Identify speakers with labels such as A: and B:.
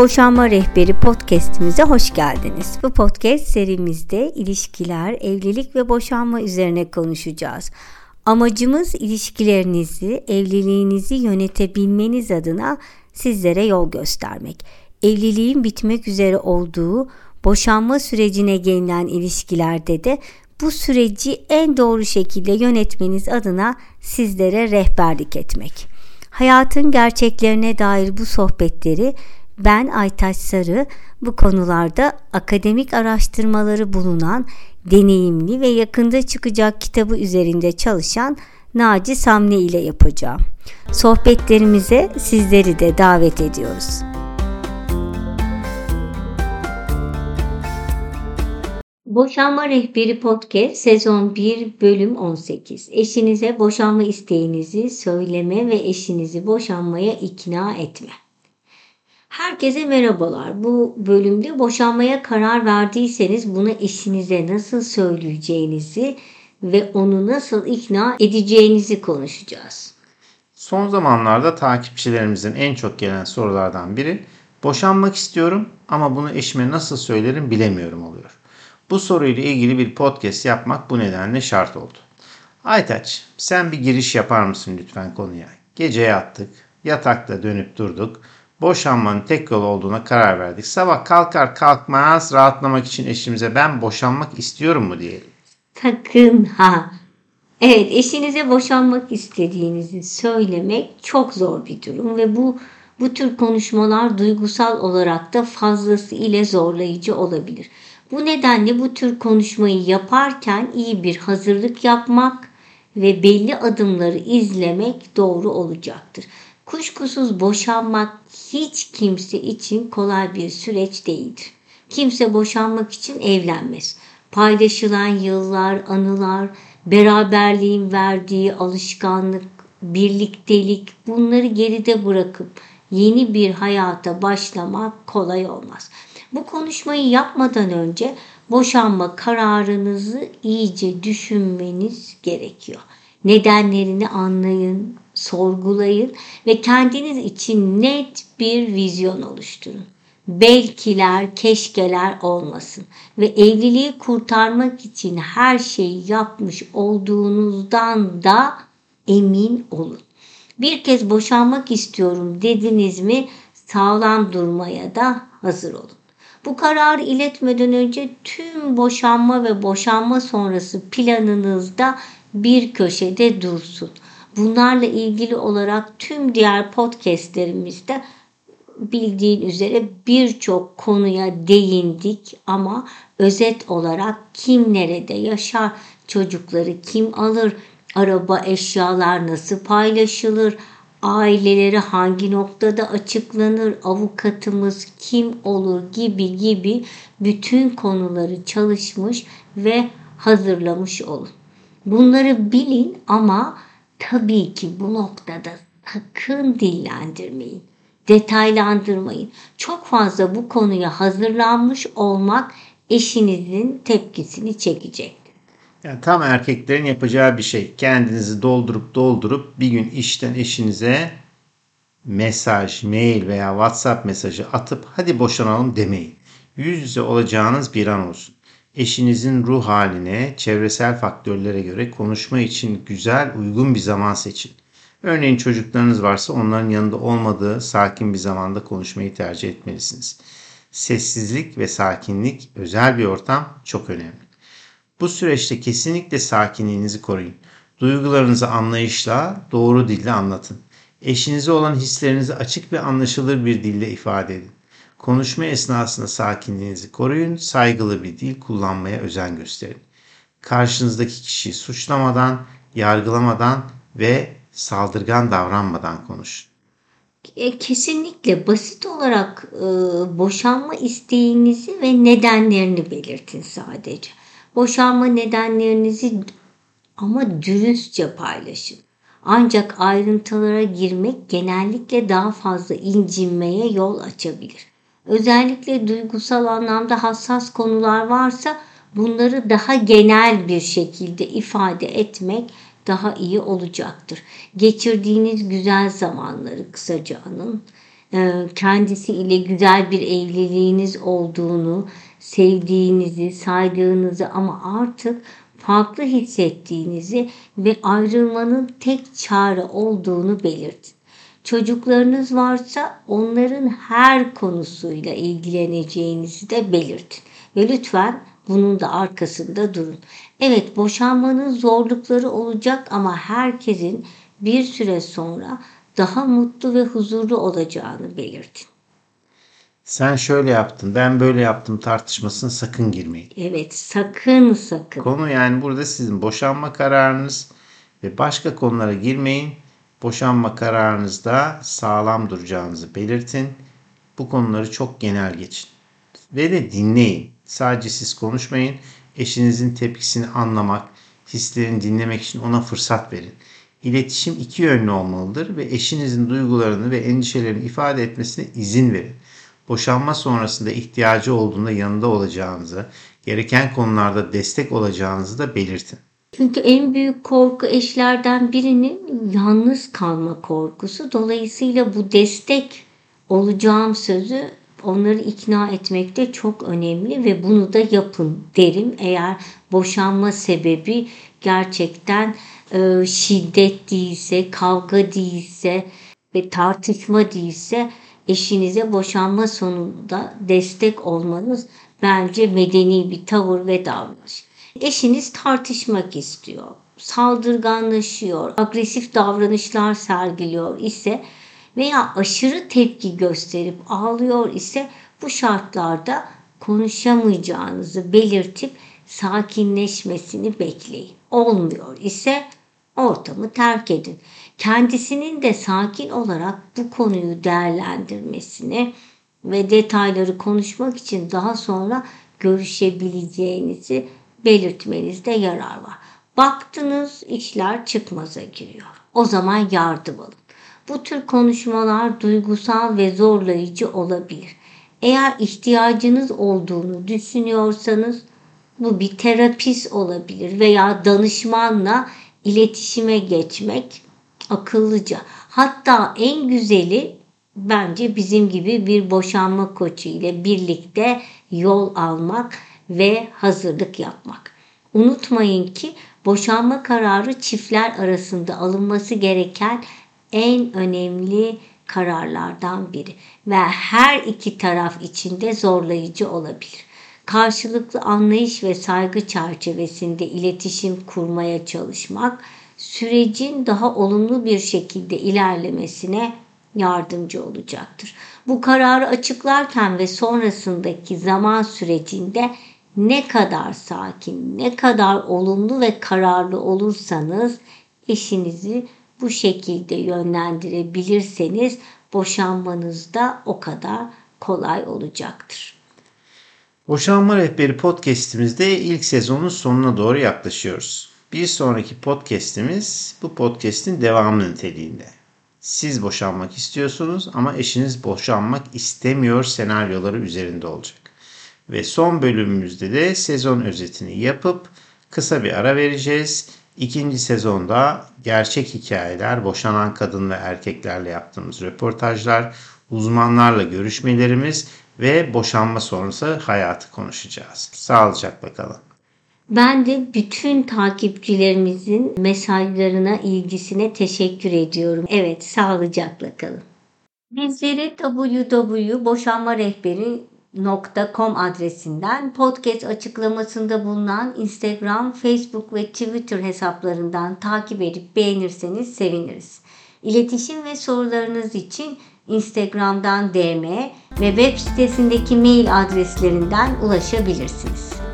A: Boşanma Rehberi podcast'imize hoş geldiniz. Bu podcast serimizde ilişkiler, evlilik ve boşanma üzerine konuşacağız. Amacımız ilişkilerinizi, evliliğinizi yönetebilmeniz adına sizlere yol göstermek. Evliliğin bitmek üzere olduğu boşanma sürecine gelinen ilişkilerde de bu süreci en doğru şekilde yönetmeniz adına sizlere rehberlik etmek. Hayatın gerçeklerine dair bu sohbetleri ben Aytaç Sarı bu konularda akademik araştırmaları bulunan deneyimli ve yakında çıkacak kitabı üzerinde çalışan Naci Samne ile yapacağım. Sohbetlerimize sizleri de davet ediyoruz. Boşanma Rehberi Podcast sezon 1 bölüm 18. Eşinize boşanma isteğinizi söyleme ve eşinizi boşanmaya ikna etme. Herkese merhabalar. Bu bölümde boşanmaya karar verdiyseniz bunu eşinize nasıl söyleyeceğinizi ve onu nasıl ikna edeceğinizi konuşacağız.
B: Son zamanlarda takipçilerimizin en çok gelen sorulardan biri boşanmak istiyorum ama bunu eşime nasıl söylerim bilemiyorum oluyor. Bu soruyla ilgili bir podcast yapmak bu nedenle şart oldu. Aytaç sen bir giriş yapar mısın lütfen konuya? Gece yattık, yatakta dönüp durduk boşanmanın tek yol olduğuna karar verdik. Sabah kalkar kalkmaz rahatlamak için eşimize ben boşanmak istiyorum mu diyelim.
A: Sakın ha. Evet eşinize boşanmak istediğinizi söylemek çok zor bir durum ve bu bu tür konuşmalar duygusal olarak da fazlası ile zorlayıcı olabilir. Bu nedenle bu tür konuşmayı yaparken iyi bir hazırlık yapmak ve belli adımları izlemek doğru olacaktır. Kuşkusuz boşanmak hiç kimse için kolay bir süreç değildir. Kimse boşanmak için evlenmez. Paylaşılan yıllar, anılar, beraberliğin verdiği alışkanlık, birliktelik bunları geride bırakıp yeni bir hayata başlamak kolay olmaz. Bu konuşmayı yapmadan önce boşanma kararınızı iyice düşünmeniz gerekiyor. Nedenlerini anlayın, sorgulayın ve kendiniz için net bir vizyon oluşturun. Belkiler, keşkeler olmasın ve evliliği kurtarmak için her şeyi yapmış olduğunuzdan da emin olun. Bir kez boşanmak istiyorum dediniz mi sağlam durmaya da hazır olun. Bu kararı iletmeden önce tüm boşanma ve boşanma sonrası planınızda bir köşede dursun. Bunlarla ilgili olarak tüm diğer podcastlerimizde bildiğin üzere birçok konuya değindik ama özet olarak kim nerede yaşar, çocukları kim alır, araba eşyalar nasıl paylaşılır, aileleri hangi noktada açıklanır, avukatımız kim olur gibi gibi bütün konuları çalışmış ve hazırlamış olun. Bunları bilin ama tabii ki bu noktada sakın dillendirmeyin. Detaylandırmayın. Çok fazla bu konuya hazırlanmış olmak eşinizin tepkisini çekecek.
B: Yani tam erkeklerin yapacağı bir şey. Kendinizi doldurup doldurup bir gün işten eşinize mesaj, mail veya WhatsApp mesajı atıp hadi boşanalım demeyin. Yüz yüze olacağınız bir an olsun. Eşinizin ruh haline, çevresel faktörlere göre konuşma için güzel, uygun bir zaman seçin. Örneğin çocuklarınız varsa onların yanında olmadığı sakin bir zamanda konuşmayı tercih etmelisiniz. Sessizlik ve sakinlik, özel bir ortam çok önemli. Bu süreçte kesinlikle sakinliğinizi koruyun. Duygularınızı anlayışla, doğru dille anlatın. Eşinize olan hislerinizi açık ve anlaşılır bir dille ifade edin. Konuşma esnasında sakinliğinizi koruyun, saygılı bir dil kullanmaya özen gösterin. Karşınızdaki kişiyi suçlamadan, yargılamadan ve saldırgan davranmadan konuşun.
A: E, kesinlikle basit olarak e, boşanma isteğinizi ve nedenlerini belirtin sadece. Boşanma nedenlerinizi ama dürüstçe paylaşın. Ancak ayrıntılara girmek genellikle daha fazla incinmeye yol açabilir. Özellikle duygusal anlamda hassas konular varsa bunları daha genel bir şekilde ifade etmek daha iyi olacaktır. Geçirdiğiniz güzel zamanları kısaca anın. e, kendisiyle güzel bir evliliğiniz olduğunu, sevdiğinizi, saydığınızı ama artık farklı hissettiğinizi ve ayrılmanın tek çare olduğunu belirtin. Çocuklarınız varsa onların her konusuyla ilgileneceğinizi de belirtin. Ve lütfen bunun da arkasında durun. Evet boşanmanın zorlukları olacak ama herkesin bir süre sonra daha mutlu ve huzurlu olacağını belirtin.
B: Sen şöyle yaptın, ben böyle yaptım tartışmasına sakın girmeyin.
A: Evet sakın sakın.
B: Konu yani burada sizin boşanma kararınız ve başka konulara girmeyin. Boşanma kararınızda sağlam duracağınızı belirtin. Bu konuları çok genel geçin. Ve de dinleyin. Sadece siz konuşmayın. Eşinizin tepkisini anlamak, hislerini dinlemek için ona fırsat verin. İletişim iki yönlü olmalıdır ve eşinizin duygularını ve endişelerini ifade etmesine izin verin. Boşanma sonrasında ihtiyacı olduğunda yanında olacağınızı, gereken konularda destek olacağınızı da belirtin.
A: Çünkü en büyük korku eşlerden birinin yalnız kalma korkusu. Dolayısıyla bu destek olacağım sözü onları ikna etmekte çok önemli ve bunu da yapın derim. Eğer boşanma sebebi gerçekten e, şiddet değilse, kavga değilse ve tartışma değilse eşinize boşanma sonunda destek olmanız bence medeni bir tavır ve davranış. Eşiniz tartışmak istiyor, saldırganlaşıyor, agresif davranışlar sergiliyor ise veya aşırı tepki gösterip ağlıyor ise bu şartlarda konuşamayacağınızı belirtip sakinleşmesini bekleyin. Olmuyor ise ortamı terk edin. Kendisinin de sakin olarak bu konuyu değerlendirmesini ve detayları konuşmak için daha sonra görüşebileceğinizi belirtmenizde yarar var. Baktınız işler çıkmaza giriyor. O zaman yardım alın. Bu tür konuşmalar duygusal ve zorlayıcı olabilir. Eğer ihtiyacınız olduğunu düşünüyorsanız bu bir terapist olabilir veya danışmanla iletişime geçmek akıllıca. Hatta en güzeli bence bizim gibi bir boşanma koçu ile birlikte yol almak ve hazırlık yapmak. Unutmayın ki boşanma kararı çiftler arasında alınması gereken en önemli kararlardan biri ve her iki taraf için de zorlayıcı olabilir. Karşılıklı anlayış ve saygı çerçevesinde iletişim kurmaya çalışmak sürecin daha olumlu bir şekilde ilerlemesine yardımcı olacaktır. Bu kararı açıklarken ve sonrasındaki zaman sürecinde ne kadar sakin, ne kadar olumlu ve kararlı olursanız eşinizi bu şekilde yönlendirebilirseniz boşanmanız da o kadar kolay olacaktır.
B: Boşanma Rehberi podcast'imizde ilk sezonun sonuna doğru yaklaşıyoruz. Bir sonraki podcast'imiz bu podcast'in devamı niteliğinde. Siz boşanmak istiyorsunuz ama eşiniz boşanmak istemiyor senaryoları üzerinde olacak. Ve son bölümümüzde de sezon özetini yapıp kısa bir ara vereceğiz. İkinci sezonda gerçek hikayeler, boşanan kadın ve erkeklerle yaptığımız röportajlar, uzmanlarla görüşmelerimiz ve boşanma sonrası hayatı konuşacağız. Sağlıcakla kalın.
A: Ben de bütün takipçilerimizin mesajlarına, ilgisine teşekkür ediyorum. Evet, sağlıcakla kalın. Bizleri www.boşanmarehberi.com adresinden podcast açıklamasında bulunan Instagram, Facebook ve Twitter hesaplarından takip edip beğenirseniz seviniriz. İletişim ve sorularınız için Instagram'dan DM ve web sitesindeki mail adreslerinden ulaşabilirsiniz.